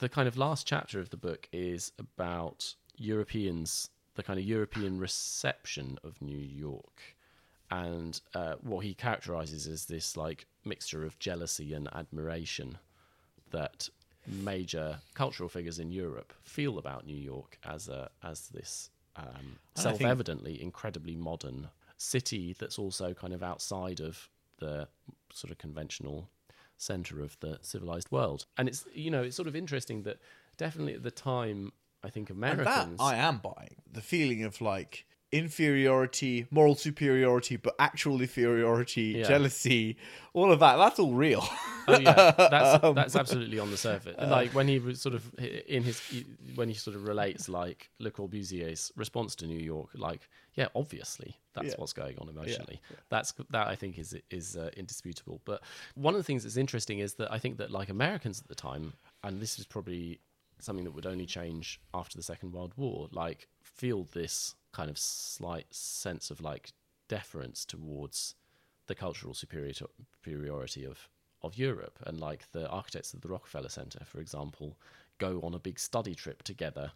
the kind of last chapter of the book is about Europeans, the kind of European reception of New York, and uh, what he characterizes as this like mixture of jealousy and admiration that major cultural figures in Europe feel about New York as a as this um, self-evidently incredibly modern city that's also kind of outside of the sort of conventional center of the civilized world. And it's you know it's sort of interesting that definitely at the time I think And Americans that I am buying. The feeling of like inferiority, moral superiority, but actual inferiority, Yeah. jealousy, all of that. That's all real. Oh yeah, that's Um, that's absolutely on the surface. like when he was sort of in his when he sort of relates like Le Corbusier's response to New York, like yeah, obviously that's Yeah. what's going on emotionally. That's that I think is is uh, indisputable. But one of the things that's interesting is that I think that like Americans at the time, and this is probably something that would only change after the Second World War, like feel this kind of slight sense of like deference towards the cultural superiority of of Europe, and like the architects of the Rockefeller Center, for example, go on a big study trip together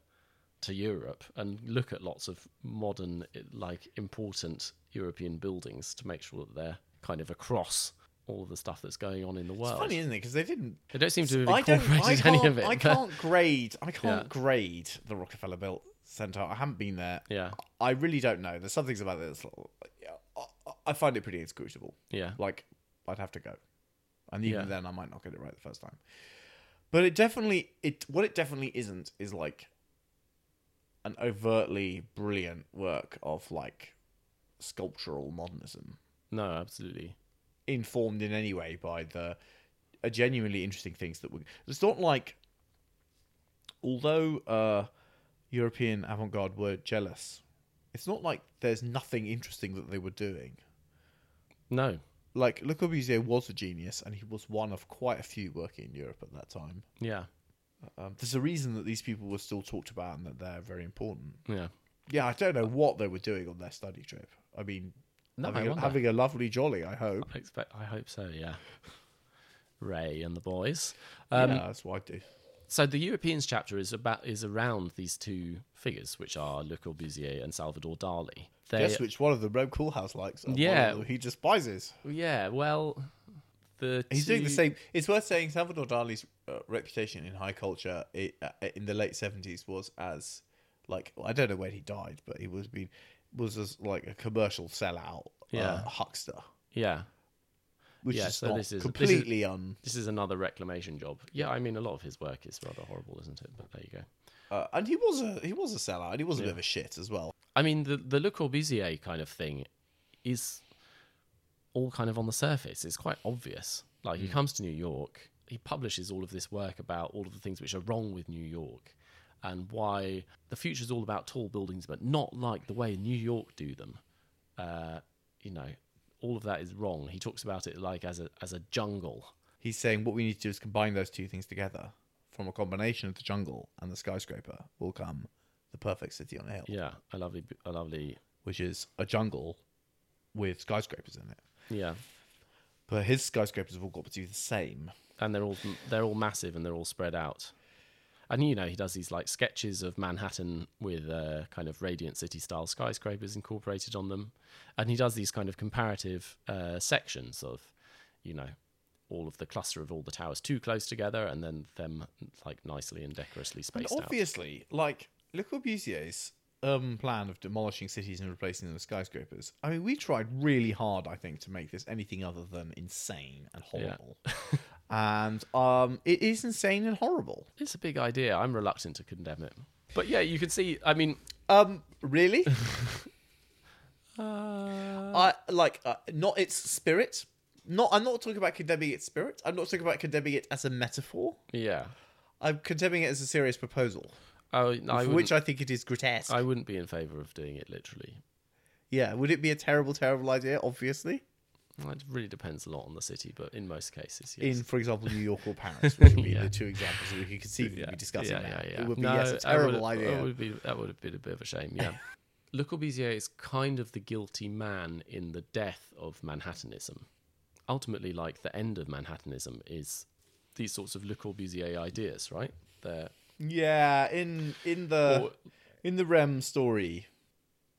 to Europe and look at lots of modern, like important European buildings to make sure that they're kind of across all of the stuff that's going on in the world. It's funny, isn't it? Because they didn't. They don't seem to have I don't. incorporated I any can't, of it. I can't grade. I can't Yeah. grade the Rockefeller Built Center. I haven't been there. Yeah, I really don't know. There's some things about this. Yeah, I, I find it pretty inscrutable. yeah, Like I'd have to go, and even Yeah. then I might not get it right the first time. But it definitely it what it definitely isn't is like an overtly brilliant work of like sculptural modernism no, absolutely. Informed in any way by the uh, genuinely interesting things that were. It's not like, although uh, European avant-garde were jealous, it's not like there's nothing interesting that they were doing. No, Like Le Corbusier was a genius, and he was one of quite a few working in Europe at that time. yeah, Um, there's a reason that these people were still talked about and that they're very important. yeah. Yeah, I don't know what they were doing on their study trip. I mean, No, having, a, having a lovely jolly. I hope. I expect. I hope so. Yeah. Ray and the boys. Um, yeah, that's what I do. So the Europeans chapter is about is around these two figures, which are Le Corbusier and Salvador Dali. They, Guess which one of them Rem Koolhaas likes? and one of Yeah. them he despises. yeah, well, the He's doing the same. It's worth saying Salvador Dali's uh, reputation in high culture i uh, in the late seventies was as like I don't know when he died, but he was being was as like a commercial sellout, Yeah. uh, huckster, Yeah, which Yeah, is so this is- this is- completely un. this is another reclamation job. Yeah, I mean, a lot of his work is rather horrible, isn't it? But there you go. Uh, and he was a he was a sellout, and he was a Yeah. bit of a shit as well. I mean, the the Le Corbusier kind of thing is all kind of on the surface. It's quite obvious. Like he comes to New York, he publishes all of this work about all of the things which are wrong with New York, and why the future is all about tall buildings, but not like the way New York do them. Uh, you know, all of that is wrong. He talks about it like as a as a jungle. He's saying what we need to do is combine those two things together. From a combination of the jungle and the skyscraper will come the perfect city on a hill. Yeah, a lovely, a lovely. which is a jungle with skyscrapers in it. Yeah, But his skyscrapers have all got to be the same. and they're all they're all massive and they're all spread out. And you know he does these like sketches of Manhattan with uh, kind of radiant city style skyscrapers incorporated on them, and he does these kind of comparative uh, sections of, you know, all of the cluster of all the towers too close together, and then them like nicely and decorously And spaced out. obviously, like Le Corbusier's um, plan of demolishing cities and replacing them with skyscrapers. I mean, we tried really hard, I think, to make this anything other than insane and horrible. and um, it is insane and horrible. It's a big idea. I'm reluctant to condemn it, but yeah, you can see. I mean, Um, really? uh, I like uh, not its spirit. Not. I'm not talking about condemning its spirit. I'm not talking about condemning it as a metaphor. yeah. I'm condemning it as a serious proposal, Oh, I which I think it is grotesque. I wouldn't be in favour of doing it literally. Yeah, would it be a terrible, terrible idea? Obviously, Well, It really depends a lot on the city, but in most cases, yes. in for example New York or Paris, which would be Yeah. the two examples that we could conceivably yeah, be discussing yeah, yeah, yeah. It would be No, yes, a terrible would- idea. That would be that would have been a bit of a shame. Yeah. Le Corbusier is kind of the guilty man in the death of Manhattanism. Ultimately, like the end of Manhattanism is these sorts of Le Corbusier ideas, right? there. Yeah, in in the Or- in the Rem story,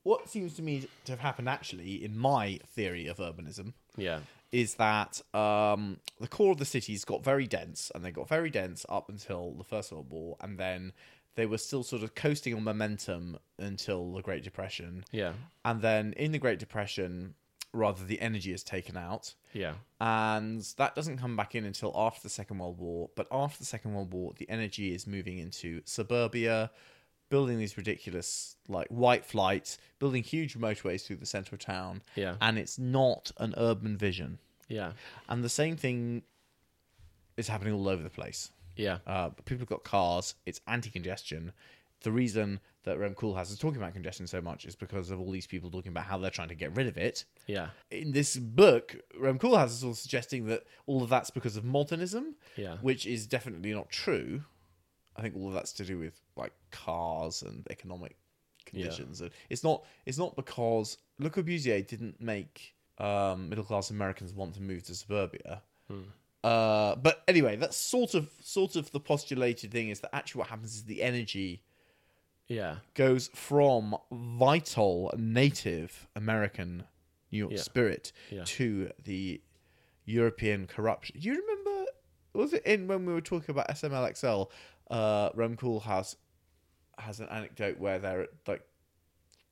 what seems to me to have happened actually, in my theory of urbanism, yeah, is that um, the core of the cities got very dense, and they got very dense up until the First World War, and then they were still sort of coasting on momentum until the Great Depression, yeah, and then in the Great Depression, rather the energy is taken out, yeah, and that doesn't come back in until after the Second World War. But after the Second World War, the energy is moving into suburbia, building these ridiculous like white flights, building huge motorways through the centre of town, yeah, and it's not an urban vision. yeah, And the same thing is happening all over the place. yeah, Uh, people have got cars. It's anti-congestion. The reason that Rem Koolhaas is talking about congestion so much is because of all these people talking about how they're trying to get rid of it yeah, in this book, Rem Koolhaas is also suggesting that all of that's because of modernism, yeah, which is definitely not true. I think all of that's to do with like cars and economic conditions. And It's not. It's not because Le Corbusier didn't make um, middle class Americans want to move to suburbia. Uh, but anyway, that's sort of sort of the postulated thing is that actually what happens is the energy yeah, goes from vital native American New York Yeah. spirit Yeah. to the European corruption. Do you remember? Was it in when we were talking about SMLXL? Uh, Rem Koolhaas has an anecdote where they're like,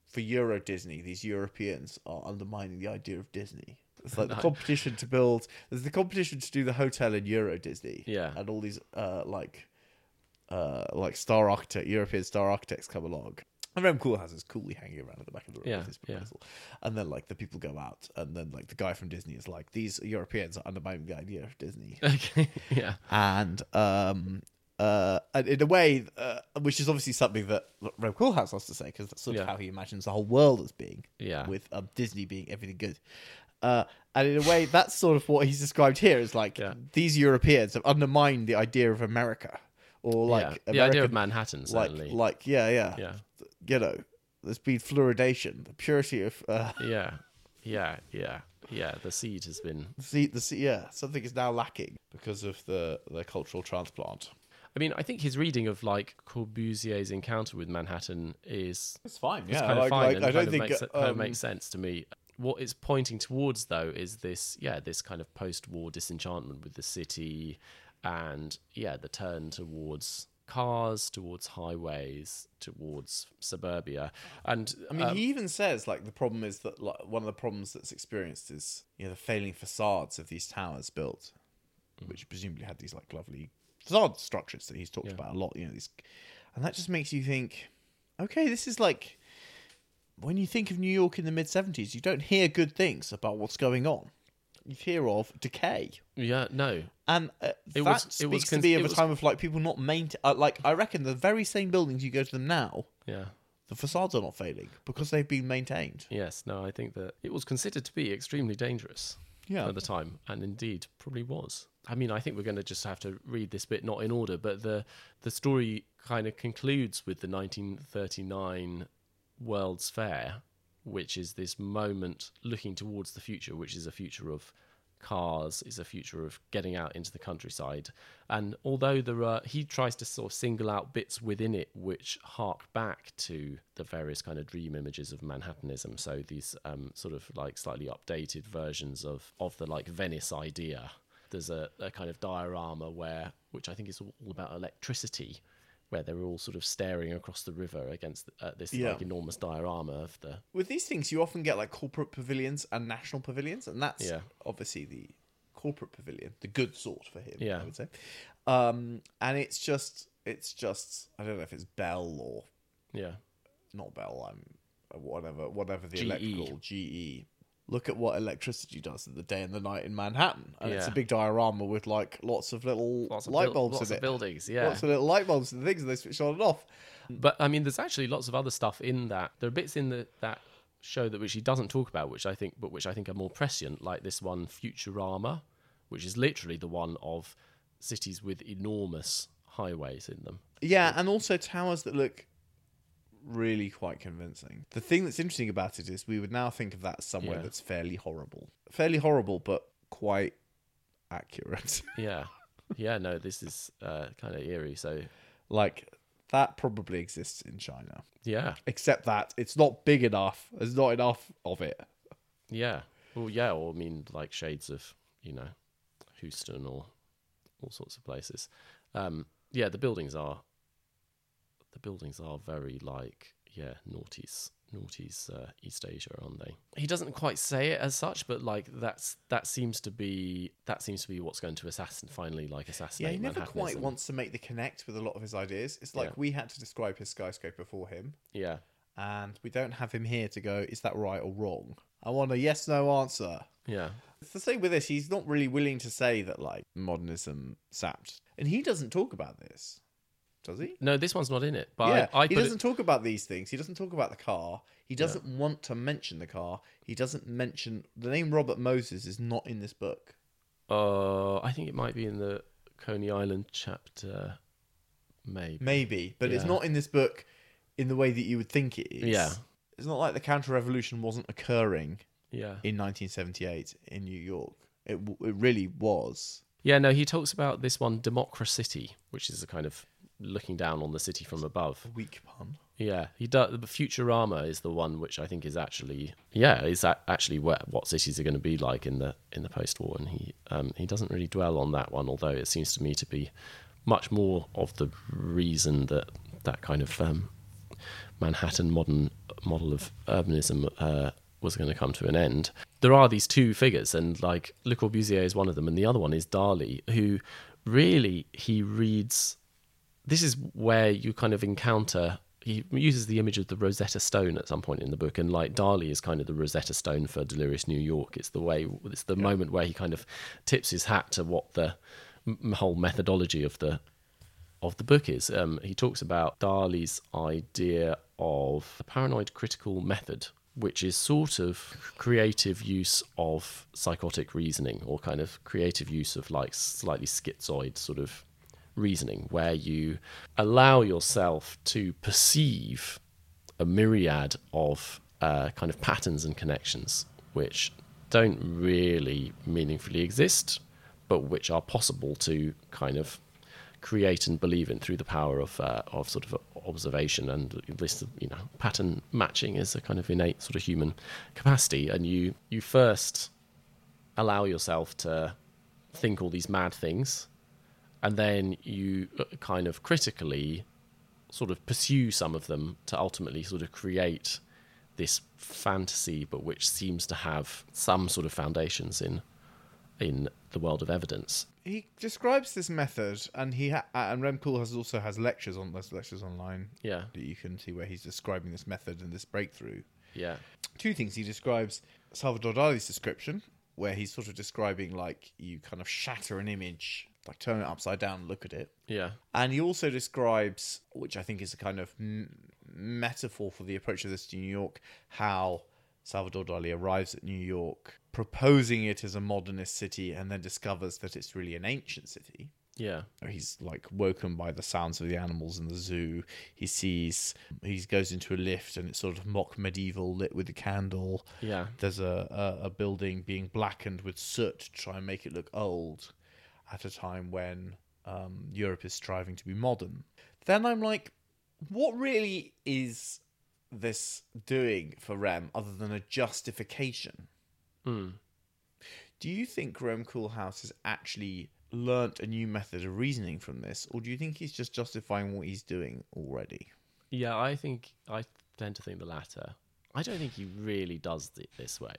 for Euro Disney, these Europeans are undermining the idea of Disney. It's like the competition to build. There's the competition to do the hotel in Euro Disney. Yeah. and all these uh like uh, like star architect, European star architects come along. And Rem Koolhaas is coolly hanging around at the back of the room Yeah, with his yeah. proposal. And then like the people go out, and then like the guy from Disney is like, "These Europeans are undermining the idea of Disney." okay, yeah, and um, uh, and in a way, uh, which is obviously something that Rem Koolhaas has to say, because that's sort of Yeah. how he imagines the whole world as being, yeah, with um, Disney being everything good. Uh, and in a way, that's sort of what he's described here is like Yeah. these Europeans have undermined the idea of America, or like yeah. the idea of American- Manhattan like like yeah yeah yeah, you know there's been fluoridation the purity of uh yeah, yeah, yeah, yeah. The seed has been the the yeah something is now lacking because of the the cultural transplant I mean, I think his reading of like Corbusier's encounter with Manhattan is it's fine it's yeah kind of like, fine like, and i kind don't of think makes, kind of um, makes sense to me. What it's pointing towards, though, is this yeah, this kind of post-war disenchantment with the city, and yeah, the turn towards cars, towards highways, towards suburbia, and I mean, um, he even says like the problem is that like, one of the problems that's experienced is you know the failing facades of these towers built, Mm. which presumably had these like lovely facade structures that he's talked Yeah. about a lot. You know these, and that just makes you think, okay, this is like when you think of New York in the mid seventies, you don't hear good things about what's going on. You hear of decay. yeah, no, And uh, It that was- speaks it was to con- me of a was- time of like people not maintain. Uh, like I reckon the very same buildings you go to them now, yeah. the facades are not failing because they've been maintained. Yes, no, I think that it was considered to be extremely dangerous Yeah. at the time, and indeed probably was. I mean, I think we're going to just have to read this bit not in order, but the the story kind of concludes with the 1939 World's Fair, which is this moment looking towards the future, which is a future of cars, is a future of getting out into the countryside. And although there are, he tries to sort of single out bits within it which hark back to the various kind of dream images of Manhattanism. So these um, sort of like slightly updated versions of of the like Venice idea. There's a, a kind of diorama where, which I think is all about electricity, where they're all sort of staring across the river against uh, this Yeah. like enormous diorama of the With these things, you often get like corporate pavilions and national pavilions, and that's Yeah. obviously the corporate pavilion, the good sort for him. Yeah. I would say. Um, and it's just, it's just, I don't know if it's Bell or yeah not Bell. I'm whatever, whatever the GE. electrical GE. Look at what electricity does in the day and the night in Manhattan, and it's a big diorama with like lots of little lots of light buil- bulbs lots in of it. buildings yeah Lots of little light bulbs and things, and they switch on and off. But I mean, there's actually lots of other stuff in that. There are bits in the that show that which he doesn't talk about, which I think, but which I think are more prescient, like this one, Futurama, which is literally the one of cities with enormous highways in them. Yeah, and also towers that look really quite convincing. The thing that's interesting about it is we would now think of that as somewhere Yeah. that's fairly horrible. Fairly horrible, but quite accurate. Yeah, yeah. No, this is uh, kind of eerie. So Like that probably exists in China. Yeah, Except that it's not big enough. There's not enough of it. yeah. Well, yeah. Or I mean, like shades of you know, Houston or all sorts of places. Um, yeah, the buildings are. The buildings are very like yeah, naughties, naughties uh, East Asia, aren't they? He doesn't quite say it as such, but like that's that seems to be that seems to be what's going to assassin finally like assassinate Yeah, assassinate. he never quite wants to make the connect with a lot of his ideas. It's like Yeah. we had to describe his skyscraper for him, Yeah, and we don't have him here to go, is that right or wrong? I want a yes no answer. yeah, It's the same with this. He's not really willing to say that like modernism sapped, and he doesn't talk about this, does he? no, this one's not in it. But yeah, I, I he doesn't talk about these things. He doesn't talk about the car. He doesn't want to mention the car. He doesn't mention the name Robert Moses is not in this book. Uh, I think it might be in the Coney Island chapter, maybe. Maybe, but it's not in this book in the way that you would think it is. Yeah. It's not like the counter revolution wasn't occurring Yeah, in 1978 in New York. It w- it really was. yeah. No, he talks about this one, Democracy, which is a kind of looking down on the city from above. Weak pun. Yeah, he does. The Futurama is the one which I think is actually, yeah, is that actually what what cities are going to be like in the in the post-war, and he um, he doesn't really dwell on that one, although it seems to me to be much more of the reason that that kind of um, Manhattan modern model of urbanism uh, was going to come to an end. There are these two figures, and like Le Corbusier is one of them, and the other one is Dali, who really he reads this is where you kind of encounter he uses the image of the Rosetta Stone at some point in the book, and like Dali is kind of the Rosetta Stone for Delirious New York. It's the way, it's the moment where he kind of tips his hat to what the m- whole methodology of the of the book is. Um, he talks about Dali's idea of a paranoid critical method, which is sort of creative use of psychotic reasoning or kind of creative use of like slightly schizoid sort of reasoning, where you allow yourself to perceive a myriad of uh, kind of patterns and connections which don't really meaningfully exist, but which are possible to kind of create and believe in through the power of uh, of sort of observation and this you know pattern matching is a kind of innate sort of human capacity, and you you first allow yourself to think all these mad things, and then you uh, kind of critically sort of pursue some of them to ultimately sort of create this fantasy, but which seems to have some sort of foundations in in the world of evidence. He describes this method, and he ha- and Rem Koolhaas also has lectures on those lectures online Yeah, that you can see where he's describing this method and this breakthrough. yeah, Two things he describes Salvador Dali's description, where he's sort of describing like you kind of shatter an image, like turn it upside down, and look at it, yeah, and he also describes, which I think is a kind of m- metaphor for the approach of this to New York, how Salvador Dali arrives at New York, proposing it as a modernist city, and then discovers that it's really an ancient city. yeah, He's like woken by the sounds of the animals in the zoo. He sees, he goes into a lift, and it's sort of mock medieval, lit with a candle. yeah, There's a, a, a building being blackened with soot to try and make it look old at a time when um, Europe is striving to be modern. Then I'm like, what really is this doing for Rem other than a justification? Hmm. Do you think Rem Koolhaas has actually learnt a new method of reasoning from this, or do you think he's just justifying what he's doing already? yeah. I think I tend to think the latter. I don't think he really does it this way.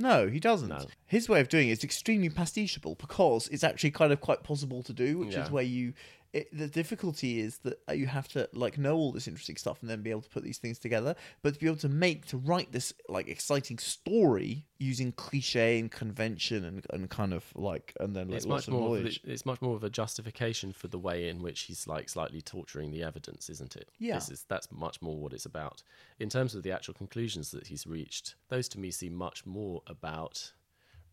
No, he doesn't. No. His way of doing it is extremely pasticheable because it's actually kind of quite possible to do, which Yeah. is where you. It, the difficulty is that you have to like know all this interesting stuff and then be able to put these things together. But to be able to make to write this like exciting story using cliche and convention and, and kind of like and then like It's lots much of more. Of knowledge. the, it's much more of a justification for the way in which he's like slightly torturing the evidence, isn't it? Yeah. This is that's much more what it's about. In terms of the actual conclusions that he's reached, those to me seem much more about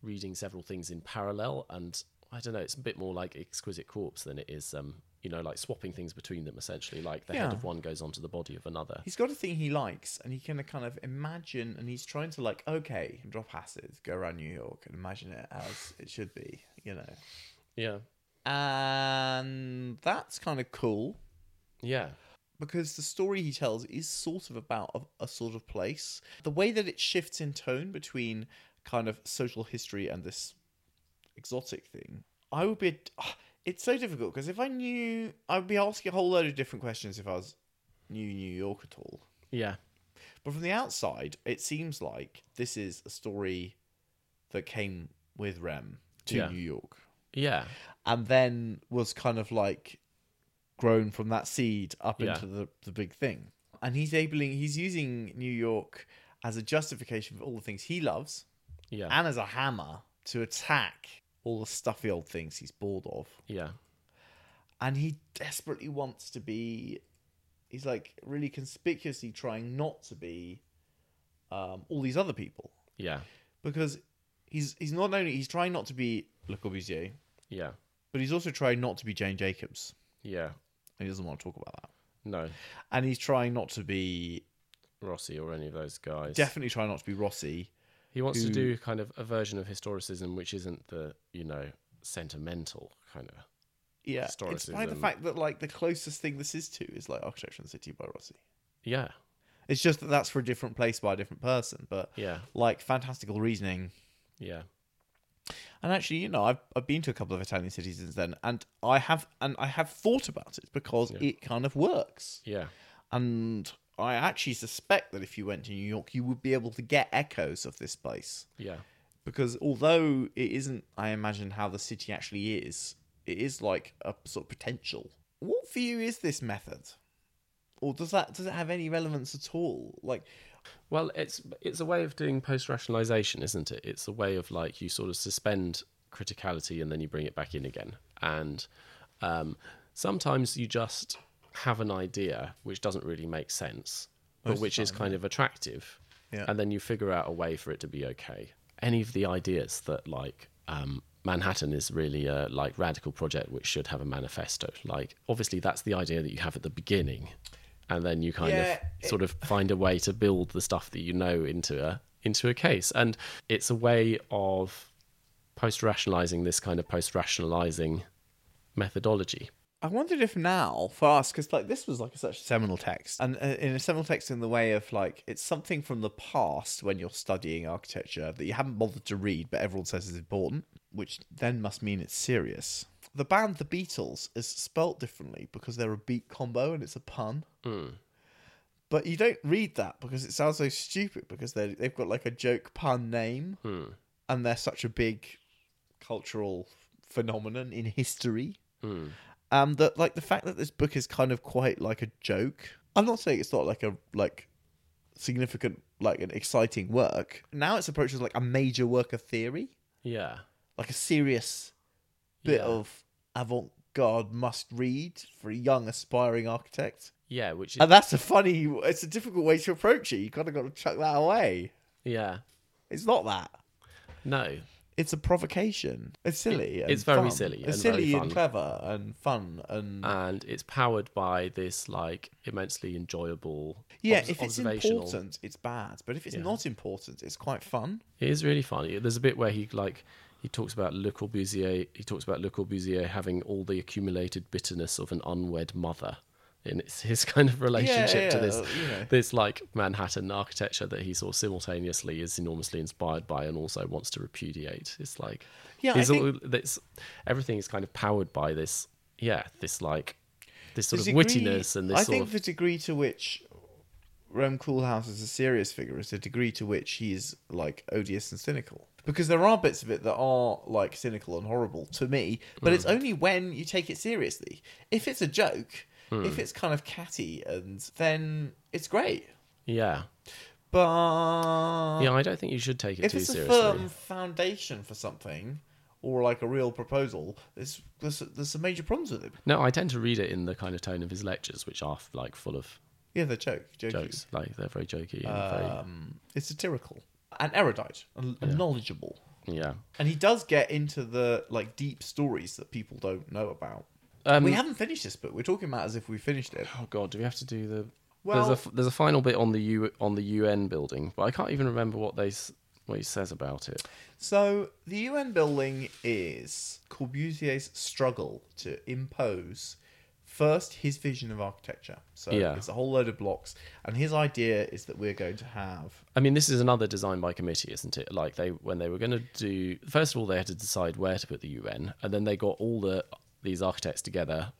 reading several things in parallel, and I don't know. It's a bit more like Exquisite Corpse than it is. Um, you know, like swapping things between them essentially. Like the head of one goes onto the body of another. He's got a thing he likes, and he can kind of imagine, and he's trying to like, okay, drop acid, go around New York, and imagine it as it should be, you know. Yeah. And that's kind of cool. Yeah. because the story he tells is sort of about a, a sort of place. The way that it shifts in tone between kind of social history and this exotic thing, I would be. ah, It's so difficult because if I knew, I'd be asking a whole load of different questions if I was new New York at all. Yeah. But from the outside, it seems like this is a story that came with Rem to Yeah. New York Yeah. and then was kind of like grown from that seed up Yeah. into the, the big thing. And he's able he's using New York as a justification for all the things he loves Yeah. and as a hammer to attack all the stuffy old things he's bored of. yeah. And he desperately wants to be he's like really conspicuously trying not to be um, all these other people. Yeah. Because he's he's not only he's trying not to be Le Corbusier, Yeah. but he's also trying not to be Jane Jacobs. Yeah. And He doesn't want to talk about that. No. And he's trying not to be Rossi or any of those guys. definitely trying not to be Rossi. He wants to do kind of a version of historicism which isn't the, you know, sentimental kind of. Yeah, it's by the fact that like the closest thing this is to is like Architecture in the City by Rossi. Yeah. It's just that that's for a different place by a different person, but Yeah. like fantastical reasoning. Yeah. And actually, you know, I've I've been to a couple of Italian cities since then, and I have and I have thought about it because Yeah. it kind of works. Yeah. And I actually suspect that if you went to New York, you would be able to get echoes of this place. Yeah. because although it isn't i imagine how the city actually is it is like a sort of potential what for you is this method or does that does it have any relevance at all like Well, it's it's a way of doing post rationalization, isn't it? It's a way of like you sort of suspend criticality and then you bring it back in again. And um, sometimes you just have an idea which doesn't really make sense, but Most which the is time, kind of attractive, Yeah. and then you figure out a way for it to be okay. Any of the ideas that like um, Manhattan is really a like radical project which should have a manifesto. Like obviously that's the idea that you have at the beginning, and then you kind Yeah, of sort of find a way to build the stuff that you know into a into a case, and it's a way of post rationalizing this kind of post rationalizing methodology. I wondered if now for us because like this was like such a seminal text. and uh, in a seminal text in the way of like it's something from the past when you're studying architecture that you haven't bothered to read but everyone says is important which then must mean it's serious. The band the beatles is spelt differently because they're a beat combo and it's a pun. Hmm. But you don't read that because it sounds so stupid because they they've got like a joke pun name hmm. and they're such a big cultural phenomenon in history. Hmm. Um that like the fact that this book is kind of quite like a joke. I'm not saying it's not like a like significant like an exciting work. Now it's approached as like a major work of theory, Yeah, like a serious bit Yeah. of avant-garde must read for a young aspiring architect. yeah, which is And that's a funny, it's a difficult way to approach it. You kind of got to chuck that away. yeah. It's not that. No, It's a provocation. It's silly. and it's very fun. silly It's silly and clever and fun and and it's powered by this like immensely enjoyable. yeah. obs- if it's important, it's bad. But if it's Yeah. not important, it's quite fun. It is really funny. There's a bit where he like he talks about Le Corbusier. He talks about Le Corbusier having all the accumulated bitterness of an unwed mother in its, his kind of relationship to yeah, this you know. this like Manhattan architecture that he sort of simultaneously is enormously inspired by and also wants to repudiate. It's like Yeah, I think- all, everything is kind of powered by this yeah this like this sort The of degree- wittiness and this I sort think of the degree to which Rem Koolhaas is a serious figure is the degree to which he is like odious and cynical. Because there are bits of it that are like cynical and horrible to me, but Hmm. it's only when you take it seriously. If it's a joke, Hmm. if it's kind of catty, and then it's great. yeah But yeah. I don't think you should take it if too it's a seriously. firm foundation for something, or like a real proposal, there's there's, there's some major problems with it. No, I tend to read it in the kind of tone of his lectures, which are like full of Yeah, they're joke, jokey. jokes. Like they're very jokey and very um, it's satirical and erudite and, and knowledgeable. yeah. And he does get into the like deep stories that people don't know about. Um, we haven't finished this book. We're talking about as if we finished it. Oh God, do we have to do the? Well- there's a there's a final bit on the U on the UN building, but I can't even remember what they what he says about it. So the UN building is Corbusier's struggle to impose first his vision of architecture. So Yeah. it's a whole load of blocks, and his idea is that we're going to have I mean, this is another design by committee, isn't it? Like they when they were going to do first of all, they had to decide where to put the UN, and then they got all the these architects together,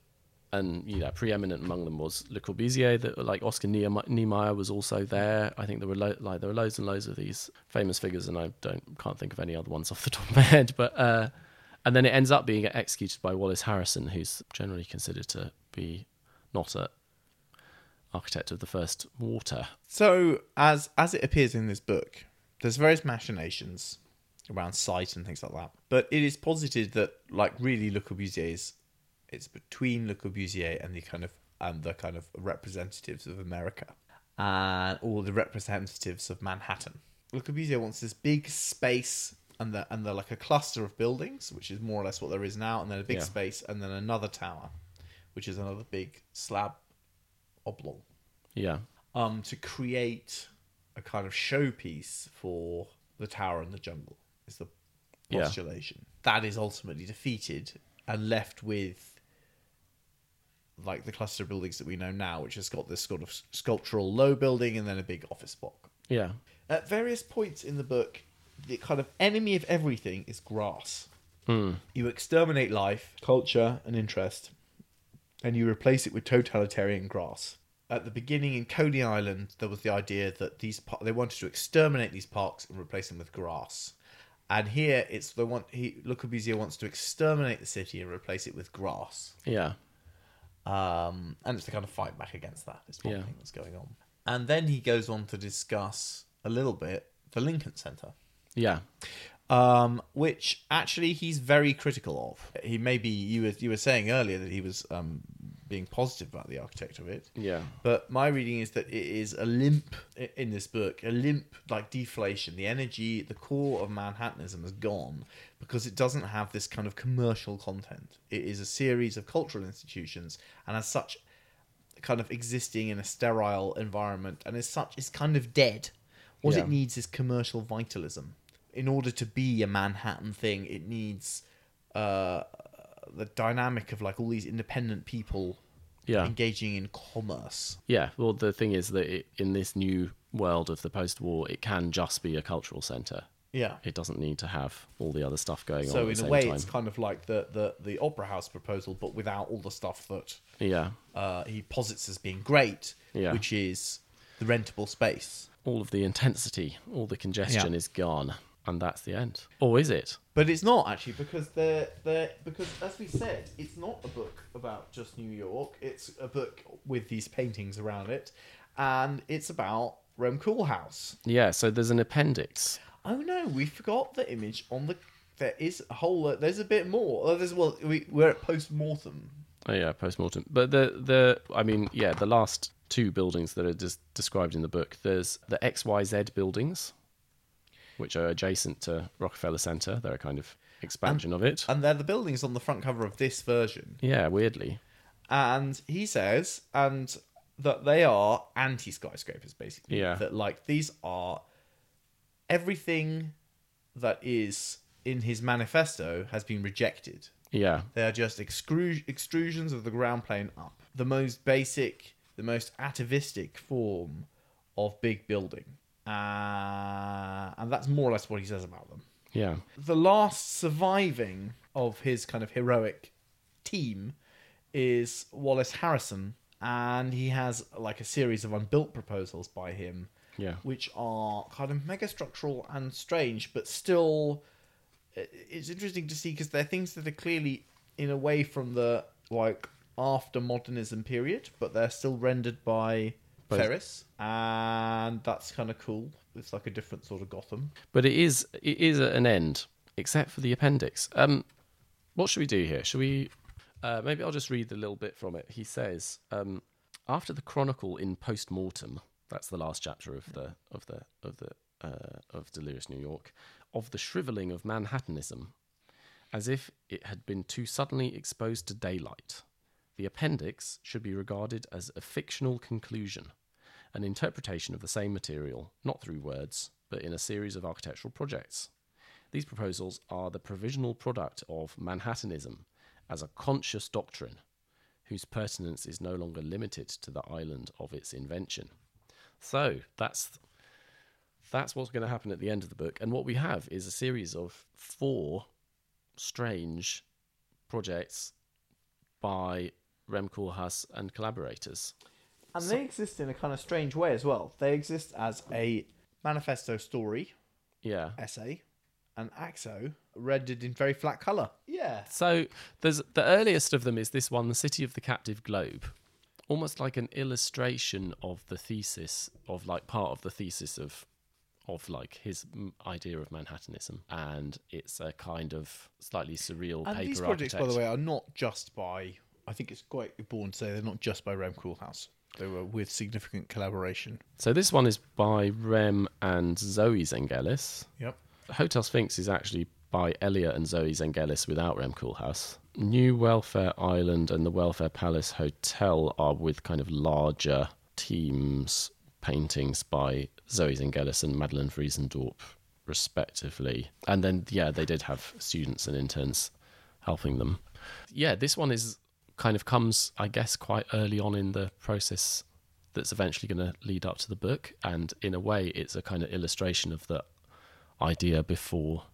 and you know, preeminent among them was Le Corbusier. That like Oscar Niemeyer was also there. I think there were lo- like there were loads and loads of these famous figures, and I don't can't think of any other ones off the top of my head. But uh, and then it ends up being executed by Wallace Harrison, who's generally considered to be not a architect of the first water. So as as it appears in this book, there's various machinations around site and things like that. But it is posited that like really Le Corbusier's it's between Le Corbusier and the kind of and the kind of representatives of America and all the representatives of Manhattan. Le Corbusier wants this big space and the and the like a cluster of buildings, which is more or less what there is now, and then a big Yeah. space and then another tower, which is another big slab oblong Yeah. um, to create a kind of showpiece for the tower in the jungle is the Yeah. postulation that is ultimately defeated and left with like the cluster of buildings that we know now which has got this sort of sculptural low building and then a big office block Yeah. at various points in the book the kind of enemy of everything is grass hmm. you exterminate life culture and interest and you replace it with totalitarian grass. At the beginning in Coney Island, there was the idea that these par- they wanted to exterminate these parks and replace them with grass. And here, it's the one he Le Corbusier wants to exterminate the city and replace it with grass. Yeah. Um, and it's the kind of fight back against that. Is one Yeah. thing that's going on. And then he goes on to discuss a little bit the Lincoln Center Yeah. um, which actually he's very critical of. He maybe you were you were saying earlier that he was um, being positive about the architect of it, Yeah. but my reading is that it is a limp in this book, a limp like deflation. The energy, the core of Manhattanism has gone because it doesn't have this kind of commercial content. It is a series of cultural institutions, and as such, kind of existing in a sterile environment, and as such, is kind of dead. What Yeah. it needs is commercial vitalism. In order to be a Manhattan thing, it needs uh, the dynamic of like all these independent people Yeah. engaging in commerce. Yeah. Well, the thing is that it, in this new world of the post-war, it can just be a cultural center. Yeah. It doesn't need to have all the other stuff going on. So at the in a way, time. it's kind of like the, the the opera house proposal, but without all the stuff that yeah. uh, he posits as being great, Yeah. which is the rentable space. All of the intensity, all the congestion Yeah. is gone, and that's the end. Or is it? But it's not actually because they're they're because as we said, it's not a book about just New York. It's a book with these paintings around it, and it's about Rem Koolhaas. Yeah. So there's an appendix. Oh no, we forgot the image on the. There is a whole. There's a bit more. Oh, there's well, we we're at post mortem. Oh yeah, post-mortem. But the the I mean, yeah, the last two buildings that are just described in the book. There's the XYZ buildings, which are adjacent to Rockefeller Center. They're a kind of expansion of it. and they're the buildings on the front cover of this version. yeah, weirdly. And he says, and that they are anti skyscrapers, basically. Yeah. That like these are everything that is in his manifesto has been rejected. Yeah. They are just excru- extrusions of the ground plane up. The most basic, the most atavistic form of big building. Uh, and that's more or less what he says about them Yeah. the last surviving of his kind of heroic team is Wallace Harrison, and he has like a series of unbuilt proposals by him, Yeah. which are kind of megastructural and strange, but still, it's interesting to see because they're things that are clearly in a way from the like after modernism period, but they're still rendered by Both. Ferriss, and that's kind of cool. It's like a different sort of Gotham. But it is it is at an end, except for the appendix. Um, what should we do here? Should we? Uh, maybe I'll just read a little bit from it. He says, um, after the chronicle in post mortem, that's the last chapter of the of the of the uh, of Delirious New York, of the shriveling of Manhattanism, as if it had been too suddenly exposed to daylight. The appendix should be regarded as a fictional conclusion, an interpretation of the same material, not through words, but in a series of architectural projects. These proposals are the provisional product of Manhattanism as a conscious doctrine, whose pertinence is no longer limited to the island of its invention. So that's that's what's going to happen at the end of the book. And what we have is a series of four strange projects by Rem Koolhaas and collaborators. And they exist in a kind of strange way as well. They exist as a manifesto story, Yeah. essay, and AXO rendered in very flat colour. Yeah. So there's the earliest of them is this one, The City of the Captive Globe. Almost like an illustration of the thesis of like part of the thesis of of like his idea of Manhattanism, and it's a kind of slightly surreal And paper these projects, by the way, are not just by. I think it's quite important to say they're not just by Rem Koolhaas. They were with significant collaboration. So this one is by Rem and Zoe Zenghelis. Yep. Hotel Sphinx is actually by Elia and Zoe Zenghelis without Rem Koolhaas. New Welfare Island and the Welfare Palace Hotel are with kind of larger teams paintings by Zoe Zenghelis and Madelon Vriesendorp, respectively. And then, yeah, they did have students and interns helping them. Yeah, this one is kind of comes, I guess, quite early on in the process that's eventually going to lead up to the book. And in a way, it's a kind of illustration of the idea before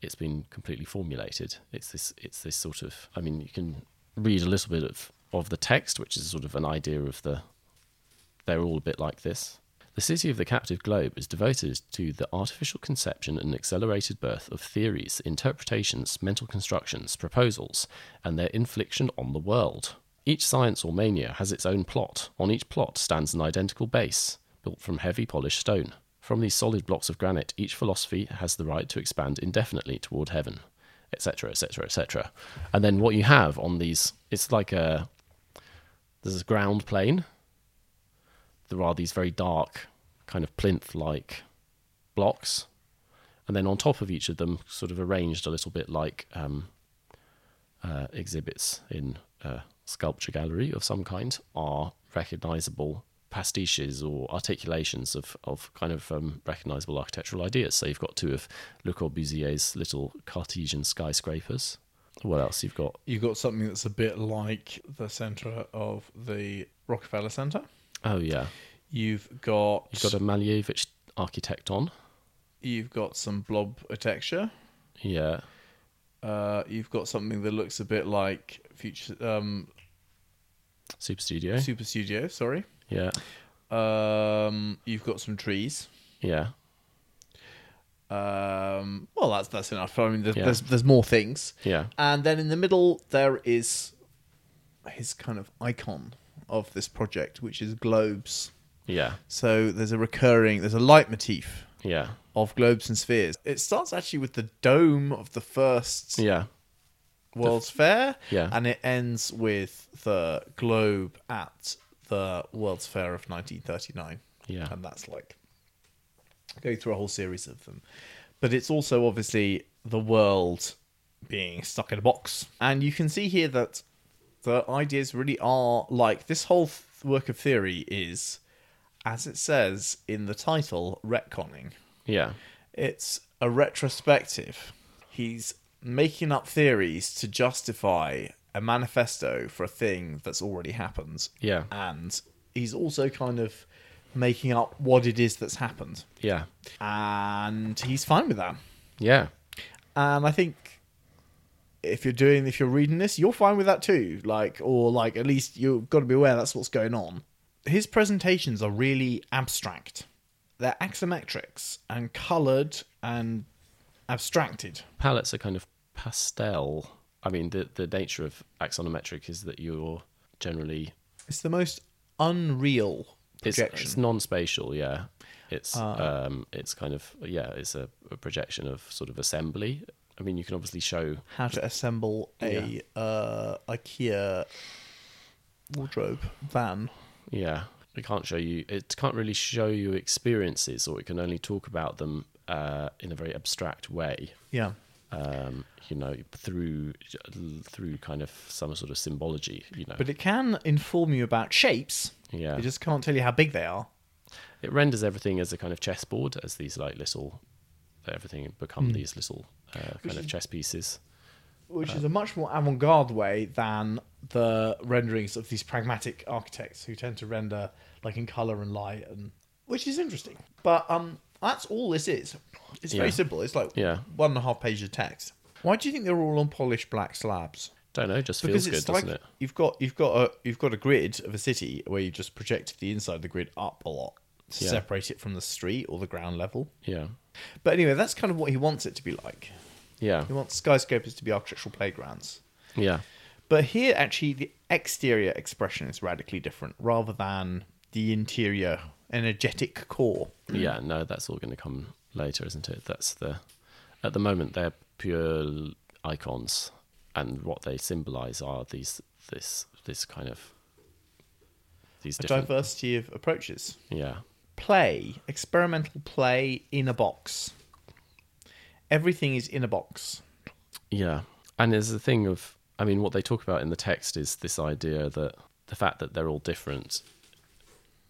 it's been completely formulated. It's this it's this sort of I mean you can read a little bit of, of the text, which is sort of an idea of the they're all a bit like this. The city of the captive globe is devoted to the artificial conception and accelerated birth of theories, interpretations, mental constructions, proposals, and their infliction on the world. Each science or mania has its own plot. On each plot stands an identical base, built from heavy polished stone. From these solid blocks of granite, each philosophy has the right to expand indefinitely toward heaven, etc., etc., etc. And then what you have on these, it's like a there's a ground plane. There are these very dark, kind of plinth-like blocks, and then on top of each of them, sort of arranged a little bit like um, uh, exhibits in a sculpture gallery of some kind, are recognizable pastiches or articulations of, of kind of um, recognizable architectural ideas. So you've got two of Le Corbusier's little Cartesian skyscrapers. What else you've got? You've got something that's a bit like the centre of the Rockefeller Centre. Oh yeah, You've got you've got a Malevich Architecton. you've got some blob texture. Yeah, Uh, you've got something that looks a bit like future um, Super Studio. Super Studio. Sorry. Yeah, Um, you've got some trees. yeah, Um, well, that's that's enough. I mean, there's, Yeah. there's there's more things, yeah, and then in the middle there is his kind of icon of this project, which is globes. yeah, So there's a recurring, there's a leitmotif yeah, of globes and spheres. It starts actually with the dome of the first yeah, World's Fair, yeah. and it ends with the globe at the World's Fair of 1939. yeah, and that's like going through a whole series of them. But it's also obviously the world being stuck in a box, and you can see here that the ideas really are like this whole th- work of theory is, as it says in the title, retconning. yeah, It's a retrospective. He's making up theories to justify a manifesto for a thing that's already happened. Yeah, and he's also kind of making up what it is that's happened. Yeah, and he's fine with that. Yeah, and i think if you're doing if you're reading this you're fine with that too like or like at least you've got to be aware that's what's going on his presentations are really abstract they're axonometrics and colored and abstracted Palettes are kind of pastel. I mean, the the nature of axonometric is that you're generally it's the most unreal it's, projection it's non-spatial. Yeah, it's Ah. um, it's kind of yeah, it's a, a projection of sort of assembly. I mean, you can obviously show how to assemble a uh, IKEA wardrobe van. Yeah, it can't show you. It can't really show you experiences, or it can only talk about them uh, in a very abstract way. Yeah, Um, you know, through through kind of some sort of symbology. You know, but it can inform you about shapes. yeah, It just can't tell you how big they are. it renders everything as a kind of chessboard, as these like little everything become these little uh, kind of chess pieces. which Uh, is a much more avant-garde way than the renderings of these pragmatic architects who tend to render like in color and light, and which is interesting. But um, that's all this is. It's very Yeah. simple. It's like Yeah. one and a half pages of text. Why do you think they're all on polished black slabs? Don't know, just Because feels good, like doesn't it? you've got you've got a you've got a grid of a city where you just project the inside of the grid up a lot to Yeah. separate it from the street or the ground level. Yeah. But anyway, that's kind of what he wants it to be like. Yeah. He wants skyscrapers to be architectural playgrounds. Yeah. But here, actually, the exterior expression is radically different rather than the interior energetic core. Yeah, no, that's all going to come later, isn't it? That's the at the moment they're pure icons, and what they symbolise are these this this kind of these different diversity of approaches. yeah Play, experimental play in a box. Everything is in a box. yeah, and there's the thing of I mean, what they talk about in the text is this idea that the fact that they're all different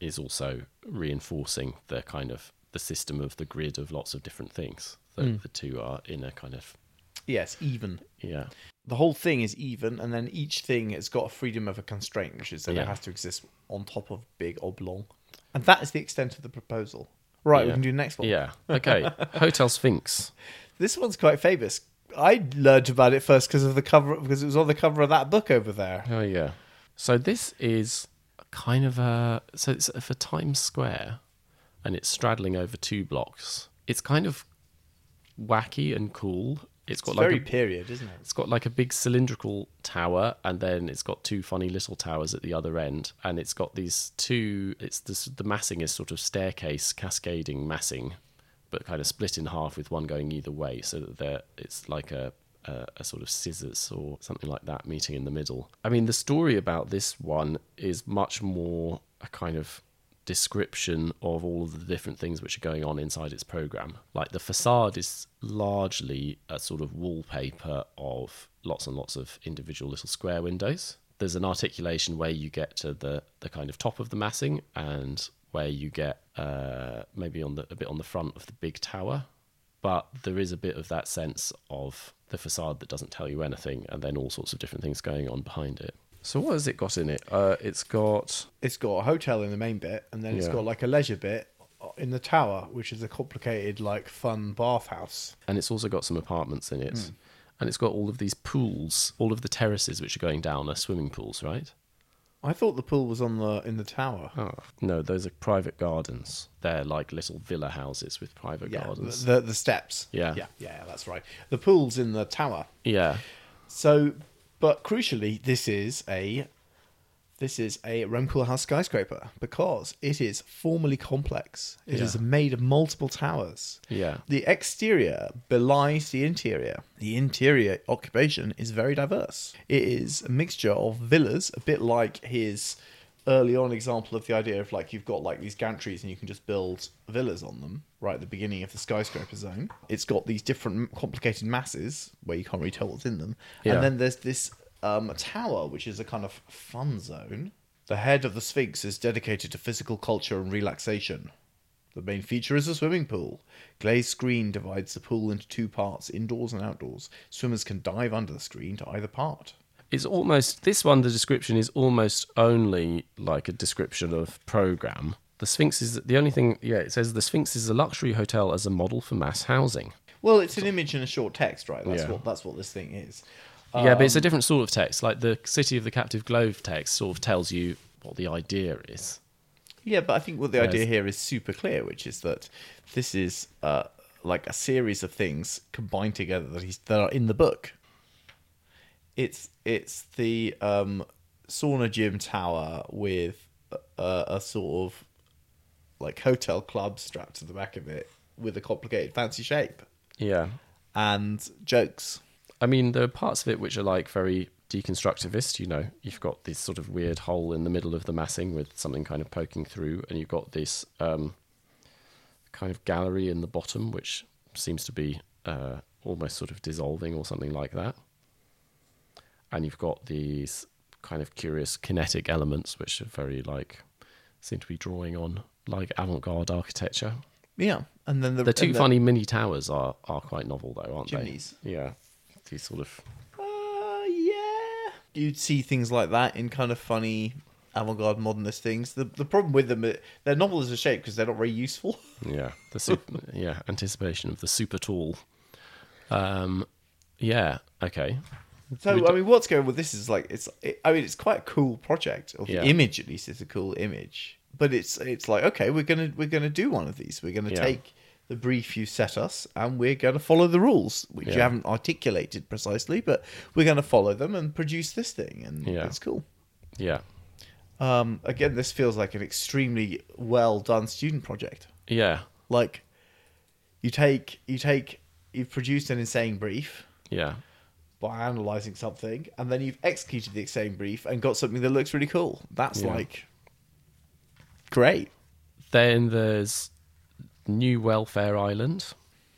is also reinforcing the kind of the system of the grid of lots of different things. That Mm. the two are in a kind of Yes, even. yeah The whole thing is even, and then each thing has got a freedom of a constraint, which is that Yeah. it has to exist on top of big oblong. And that is the extent of the proposal. Right, we Yeah. can do the next one. yeah okay Hotel Sphinx. This one's quite famous. I learned about it first because of the cover, because it was on the cover of that book over there. Oh yeah. So this is kind of a so it's for Times Square, and it's straddling over two blocks. It's kind of wacky and cool. It's got It's like very a, period, isn't it? it's got like a big cylindrical tower, and then it's got two funny little towers at the other end, and it's got these two. It's this the massing is sort of staircase cascading massing, but kind of split in half with one going either way, so that there it's like a, a a sort of scissors or something like that meeting in the middle. I mean, the story about this one is much more a kind of description of all of the different things which are going on inside its program. Like the facade is largely a sort of wallpaper of lots and lots of individual little square windows. There's an articulation where you get to the, the kind of top of the massing and where you get uh, maybe on the a bit on the front of the big tower. But there is a bit of that sense of the facade that doesn't tell you anything, and then all sorts of different things going on behind it. So what has it got in it? Uh, it's got It's got a hotel in the main bit, and then it's Yeah. got like a leisure bit in the tower, which is a complicated, like, fun bathhouse. and it's also got some apartments in it. Hmm. And it's got all of these pools, all of the terraces which are going down are swimming pools, right? I thought the pool was on the in the tower. Oh no, those are private gardens. They're like little villa houses with private Yeah, the, gardens. the the steps. Yeah. yeah, yeah, that's right. The pool's in the tower. yeah, So, but crucially, this is a this is a Rem Koolhaas skyscraper because it is formally complex. It is Yeah. made of multiple towers. yeah, The exterior belies the interior. The interior occupation is very diverse. It is a mixture of villas, a bit like his early on example of the idea of like you've got like these gantries and you can just build villas on them right at the beginning of the skyscraper zone. It's got these different complicated masses where you can't really tell what's in them. Yeah. And then there's this um, tower, which is a kind of fun zone. The head of the Sphinx is dedicated to physical culture and relaxation. The main feature is a swimming pool. Glazed screen divides the pool into two parts, indoors and outdoors. Swimmers can dive under the screen to either part. It's almost this one. The description is almost only like a description of program. The Sphinx is the only thing. Yeah, it says the Sphinx is a luxury hotel as a model for mass housing. Well, it's an image and a short text, right? That's Yeah. what that's what this thing is. yeah, but Um, it's a different sort of text. Like the City of the Captive Globe text sort of tells you what the idea is. Yeah, but I think what the Whereas- idea here is super clear, which is that this is uh, like a series of things combined together that he's that are in the book. It's it's the um, sauna gym tower with a, a sort of like hotel club strapped to the back of it with a complicated fancy shape Yeah, and jokes. I mean, there are parts of it which are like very deconstructivist. You know, you've got this sort of weird hole in the middle of the massing with something kind of poking through, and you've got this um, kind of gallery in the bottom, which seems to be uh, almost sort of dissolving or something like that. And you've got these kind of curious kinetic elements, which are very like seem to be drawing on like avant-garde architecture. Yeah, and then the, The two and the- funny mini towers are are quite novel, though, aren't Chimneys. they? Yeah, these sort of Uh, yeah, you'd see things like that in kind of funny avant-garde modernist things. The the problem with them, they're novel as a shape because they're not very useful. Yeah, the super, yeah anticipation of the super tall. Um, yeah. Okay. So I mean, what's going with this is like it's. It, I mean, it's quite a cool project. Or the Yeah. image, at least, is a cool image. But it's it's like okay, we're gonna we're gonna do one of these. We're gonna Yeah. take the brief you set us, and we're gonna follow the rules, which you haven't articulated precisely, but we're gonna follow them and produce this thing, and Yeah. it's cool. Yeah. Um, again, this feels like an extremely well done student project. Yeah. Like, you take you take you've produced an insane brief Yeah. By analyzing something, and then you've executed the same brief and got something that looks really cool. That's Yeah. like great. Then there's New Welfare Island.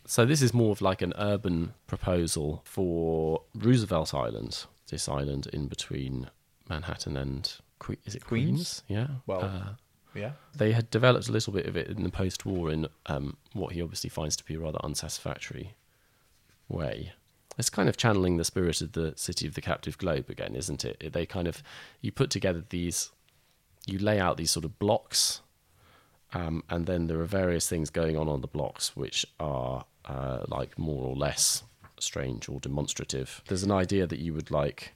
So this is more of like an urban proposal for Roosevelt Island. This island in between Manhattan and que- is it Queens? Queens? Yeah. Well- Uh, Yeah. they had developed a little bit of it in the post-war in um, what he obviously finds to be a rather unsatisfactory way. It's kind of channeling the spirit of the city of the captive globe again, isn't it? They kind of you put together these, you lay out these sort of blocks, um, and then there are various things going on on the blocks which are uh, like more or less strange or demonstrative. There's an idea that you would like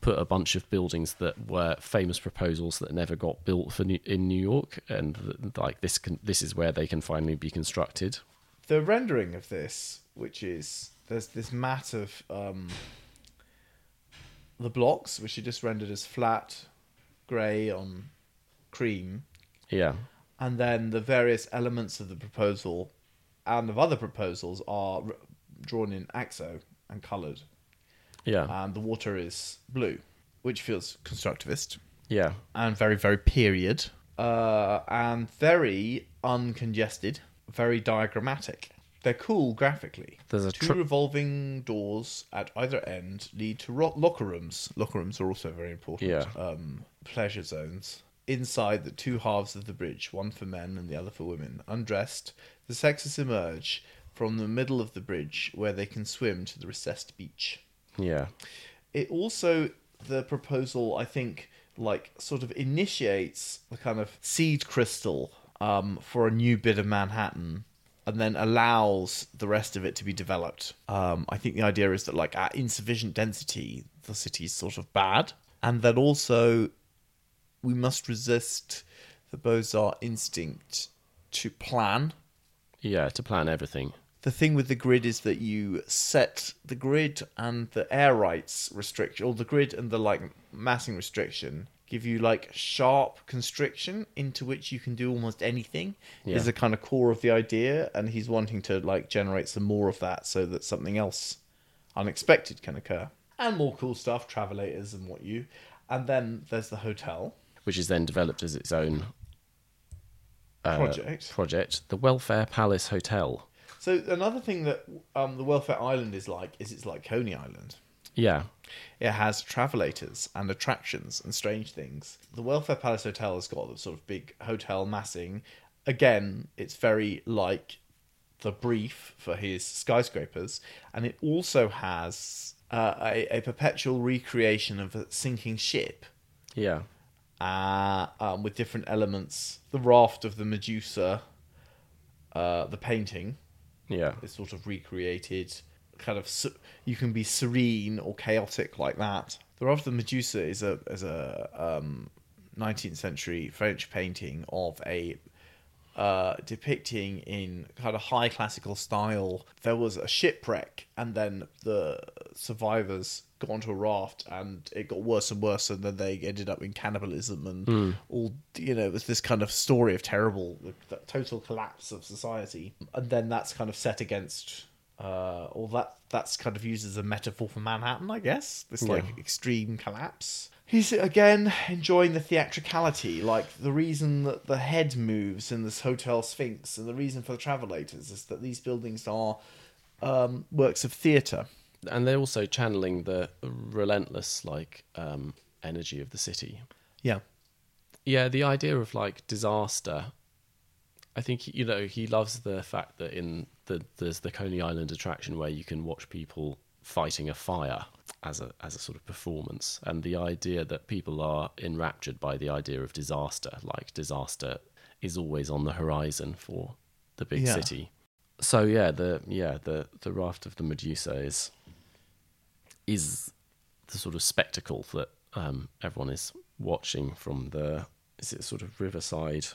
put a bunch of buildings that were famous proposals that never got built for New- in New York, and like this can this is where they can finally be constructed. The rendering of this, which is there's this mat of um, the blocks, which are just rendered as flat grey on cream, Yeah, and then the various elements of the proposal and of other proposals are r- drawn in axo and coloured, yeah, and the water is blue, which feels constructivist. yeah, and very very period. Uh, and very uncongested very diagrammatic they're cool graphically. There's a two tr- revolving doors at either end lead to ro- locker rooms. Locker rooms are also very important Yeah. um, pleasure zones. Inside the two halves of the bridge one for men and the other for women. Undressed the sexes emerge from the middle of the bridge where they can swim to the recessed beach. Yeah, it also the proposal i think like sort of initiates the kind of seed crystal um, for a new bit of manhattan and then allows the rest of it to be developed um, i think the idea is that like at insufficient density the city's sort of bad and that also we must resist the beaux-arts instinct to plan yeah. To plan everything. the thing with the grid is that you set the grid and the air rights restriction, or the grid and the like massing restriction, give you like sharp constriction into which you can do almost anything. Yeah. Is the kind of core of the idea, and he's wanting to like generate some more of that so that something else unexpected can occur, and more cool stuff, travelators and what you, and then there's the hotel. which is then developed as its own uh, Project. Project, the Welfare Palace Hotel. So another thing that um, the Welfare Island is like is it's like Coney Island. Yeah, It has travelators and attractions and strange things. The Welfare Palace Hotel has got the sort of big hotel massing. Again, it's very like the brief for his skyscrapers, and it also has uh, a, a perpetual recreation of a sinking ship yeah, uh, um, with different elements. The raft of the Medusa, uh, the painting, yeah, is sort of recreated kind of you can be serene or chaotic like that. The Raft of the medusa is a is a um, 19th century french painting of a uh, depicting in kind of high classical style there was a shipwreck and then the survivors got onto a raft and it got worse and worse and then they ended up in cannibalism and all you know it was this kind of story of terrible total collapse of society. And then that's kind of set against uh or that that's kind of used as a metaphor for manhattan i guess this like Yeah. extreme collapse he's again enjoying the theatricality like the reason that the head moves in this hotel sphinx and the reason for the travelators is that these buildings are um works of theater and they're also channeling the relentless like um, energy of the city. yeah Yeah, the idea of like disaster. I think you know he loves the fact that in the there's the Coney Island attraction where you can watch people fighting a fire, as a as a sort of performance, and the idea that people are enraptured by the idea of disaster, like disaster is always on the horizon for the big Yeah. city. So yeah, the yeah the the raft of the Medusa is is the sort of spectacle that um, everyone is watching from the is it sort of riverside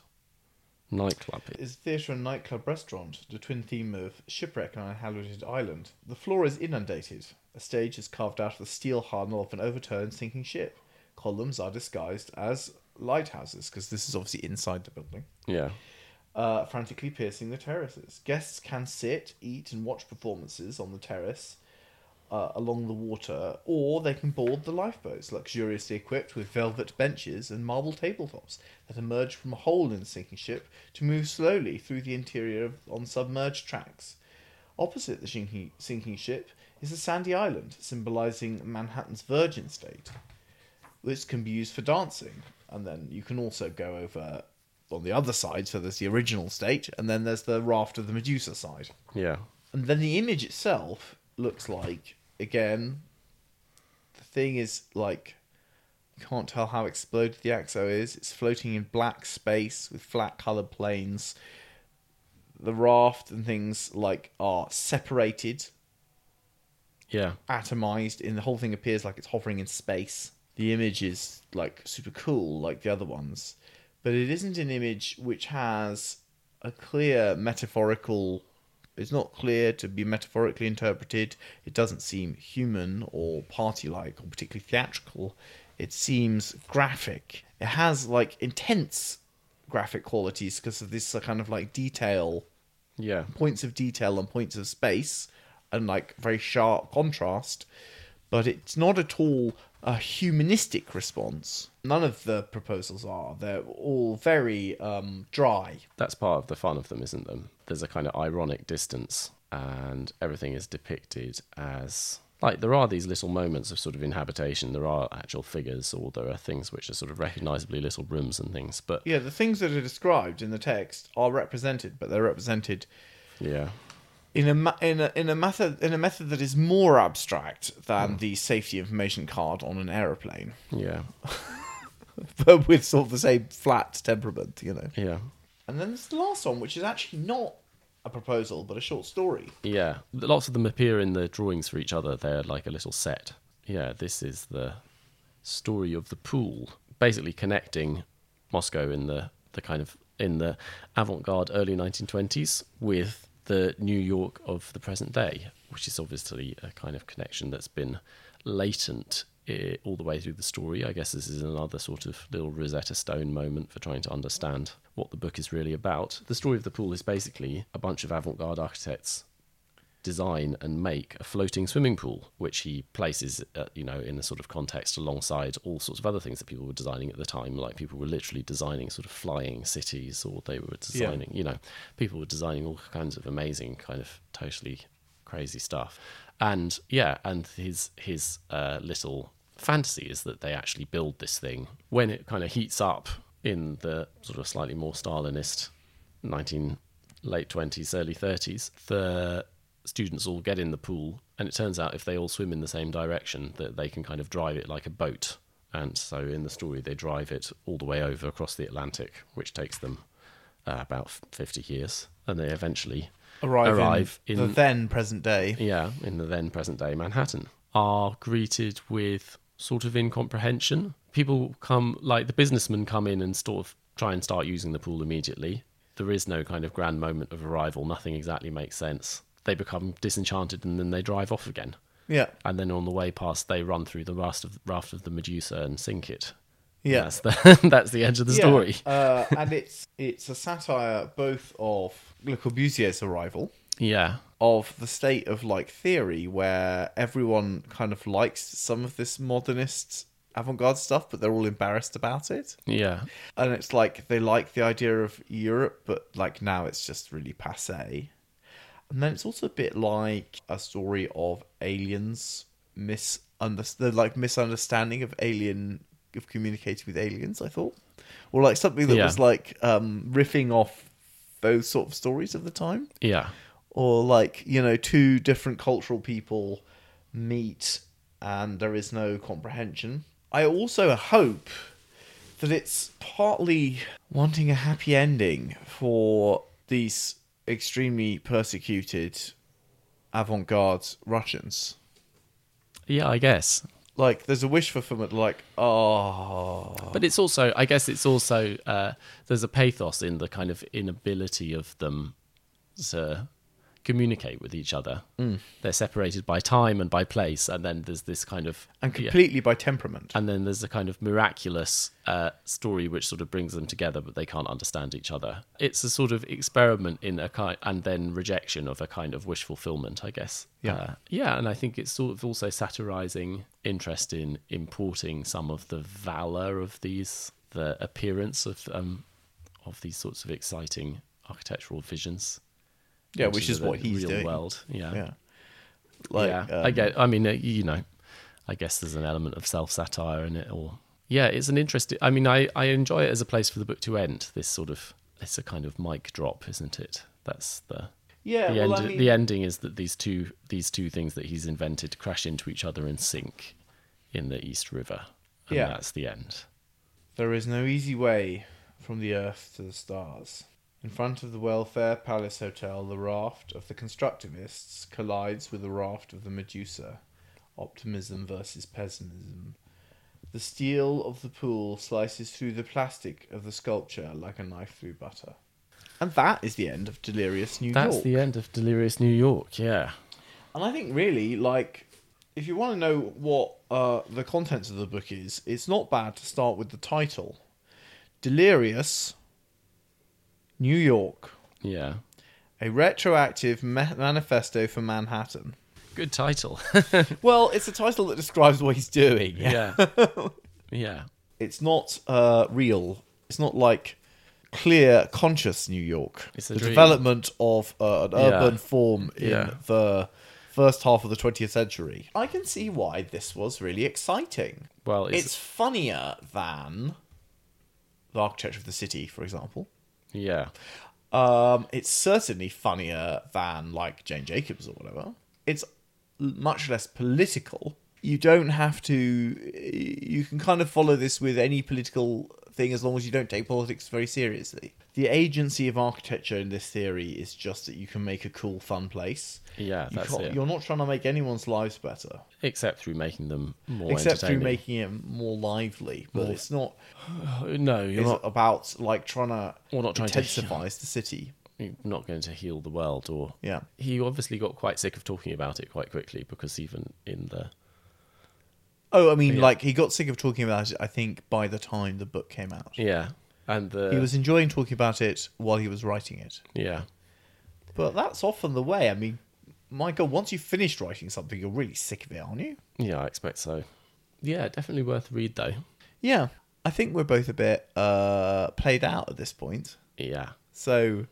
nightclub? It's a theatre and nightclub restaurant, the twin theme of shipwreck on an inhabited island. The floor is inundated. A stage is carved out of the steel harnel of an overturned sinking ship. Columns are disguised as lighthouses, because this is obviously inside the building, Yeah, uh, frantically piercing the terraces. Guests can sit, eat, and watch performances on the terrace uh, along the water, or they can board the lifeboats, luxuriously equipped with velvet benches and marble tabletops that emerge from a hole in the sinking ship to move slowly through the interior of, on submerged tracks. Opposite the sinking, sinking ship is a sandy island, symbolizing Manhattan's virgin state, which can be used for dancing. And then you can also go over on the other side, so there's the original state, and then there's the raft of the Medusa side. yeah, And then the image itself looks like, again, the thing is like, you can't tell how exploded the Axo is. It's floating in black space with flat colored planes. The raft and things like are separated, yeah, atomized, and the whole thing appears like it's hovering in space. The image is like super cool, like the other ones, but it isn't an image which has a clear metaphorical. It's not clear to be metaphorically interpreted. It doesn't seem human or party-like or particularly theatrical. It seems graphic. It has like intense graphic qualities because of this uh, kind of like detail yeah, points of detail and points of space and like very sharp contrast but it's not at all a humanistic response none of the proposals are they're all very um dry that's part of the fun of them, isn't them? There's a kind of ironic distance, and everything is depicted as like there are these little moments of sort of inhabitation. There are actual figures, or there are things which are sort of recognizably little rooms and things. But yeah the things that are described in the text are represented but they're represented yeah, in a in a in a method in a method that is more abstract than hmm. the safety information card on an aeroplane yeah, but with sort of the same flat temperament you know yeah, and then there's the last one which is actually not a proposal but a short story yeah. Lots of them appear in the drawings for each other. They're like a little set. Yeah, this is the story of the pool, basically connecting Moscow in the the kind of in the avant-garde early 1920s with the New York of the present day, which is obviously a kind of connection that's been latent eh, all the way through the story. I guess this is another sort of little Rosetta Stone moment for trying to understand what the book is really about. The story of the pool is basically a bunch of avant-garde architects design and make a floating swimming pool, which he places, uh, you know, in a sort of context alongside all sorts of other things that people were designing at the time. Like people were literally designing sort of flying cities, or they were designing, you know, people were designing all kinds of amazing, kind of totally crazy stuff. And yeah, and his his uh, little fantasy is that they actually build this thing when it kind of heats up in the sort of slightly more Stalinist 19 late 20s early 30s the students all get in the pool and it turns out if they all swim in the same direction that they can kind of drive it like a boat and so in the story they drive it all the way over across the atlantic which takes them uh, about 50 years and they eventually arrive, Arrive in, the then present day. yeah, in the then present day Manhattan, are greeted with sort of incomprehension. People come, like the businessmen come in and sort of try and start using the pool immediately. There is no kind of grand moment of arrival, nothing exactly makes sense. They become disenchanted and then they drive off again. Yeah, And then on the way past, they run through the raft of, raft of the Medusa and sink it. yeah, That's the, that's the end of the Yeah, story. uh, and it's it's a satire both of Le Corbusier's arrival, Yeah. of the state of like theory where everyone kind of likes some of this modernist avant-garde stuff, but they're all embarrassed about it. Yeah. and it's like they like the idea of Europe, but like now it's just really passe. And then it's also a bit like a story of aliens misunder the like misunderstanding of alien of communicating with aliens. I thought, or like something that Yeah. was like um, riffing off those sort of stories of the time, Yeah. or like you know two different cultural people meet and there is no comprehension. I also hope that it's partly wanting a happy ending for these extremely persecuted avant garde Russians. Yeah, I guess. Like, there's a wish fulfillment, like, oh. But it's also, I guess, it's also uh, there's a pathos in the kind of inability of them to communicate with each other. Mm. They're separated by time and by place, and then there's this kind of And yeah, completely by temperament. and then there's a kind of miraculous uh, story which sort of brings them together, but they can't understand each other. It's a sort of experiment in a kind, and then rejection of a kind of wish fulfillment, I guess. Yeah. uh, yeah, and I think it's sort of also satirizing interest in importing some of the valor of these, the appearance of um, of these sorts of exciting architectural visions. Yeah, into which is what he's real doing. world. Yeah, Yeah. Like, yeah, I um, get. I mean, uh, you know, I guess there's an element of self satire in it, or yeah, it's an interesting. I mean, I I enjoy it as a place for the book to end. This sort of it's a kind of mic drop, isn't it? That's the Yeah, the well, end. I mean, The ending is that these two these two things that he's invented crash into each other and sink in the East River. And Yeah. that's the end. There is no easy way from the earth to the stars. In front of the Welfare Palace Hotel, the raft of the constructivists collides with the raft of the Medusa. Optimism versus pessimism. The steel of the pool slices through the plastic of the sculpture like a knife through butter. And that is the end of Delirious New York. That's the end of Delirious New York. Yeah. And I think really, like, if you want to know what uh, the contents of the book is, it's not bad to start with the title Delirious New York, Yeah. a retroactive ma- manifesto for Manhattan. Good title. Well, it's a title that describes what he's doing. yeah. yeah. It's not uh, real, it's not like clear, conscious New York. It's a the dream. development of uh, an Yeah. urban form in Yeah. the first half of the 20th century. I can see why this was really exciting. Well, it's, It's funnier than the architecture of the city, for example. Yeah. Um, it's certainly funnier than like Jane Jacobs or whatever. It's much less political. You don't have to. You can kind of follow this with any political thing as long as you don't take politics very seriously. The agency of architecture in this theory is just that you can make a cool, fun place. Yeah, you that's it. You're not trying to make anyone's lives better, Except through making them more except through making it more lively. But More- it's not. no, you're It's not. about like trying to We're not trying to intensifies the city. You're not going to heal the world, or Yeah. he obviously got quite sick of talking about it quite quickly because even in the Oh, I mean, Yeah. like he got sick of talking about it. I think by the time the book came out, yeah, and the he was enjoying talking about it while he was writing it. yeah, But that's often the way. I mean, Michael, once you've finished writing something, you're really sick of it, aren't you? yeah. I expect so. Yeah, definitely worth a read though. Yeah, I think we're both a bit uh, played out at this point. Yeah. So,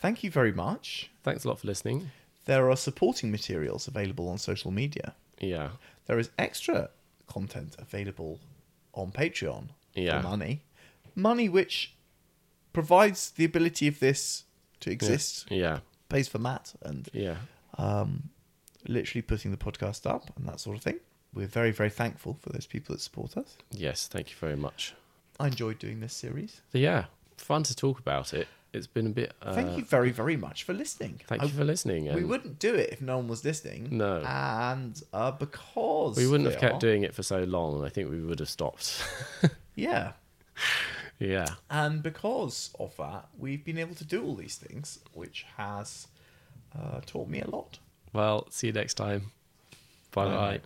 thank you very much. Thanks a lot for listening. There are supporting materials available on social media. Yeah, There is extra content available on Patreon Yeah. for money. Money which provides the ability of this to exist, yeah, pays for Matt and yeah. um, literally putting the podcast up and that sort of thing. We're very, very thankful for those people that support us. Yes, thank you very much. I enjoyed doing this series. Yeah, fun to talk about it. It's been a bit. Uh, Thank you very, very much for listening. Thank I- you for listening. we wouldn't do it if no one was listening. No. And uh, because We wouldn't have kept are- doing it for so long. I think we would have stopped. Yeah. yeah. And because of that, we've been able to do all these things, which has uh, taught me a lot. Well, see you next time. Bye Bye. bye.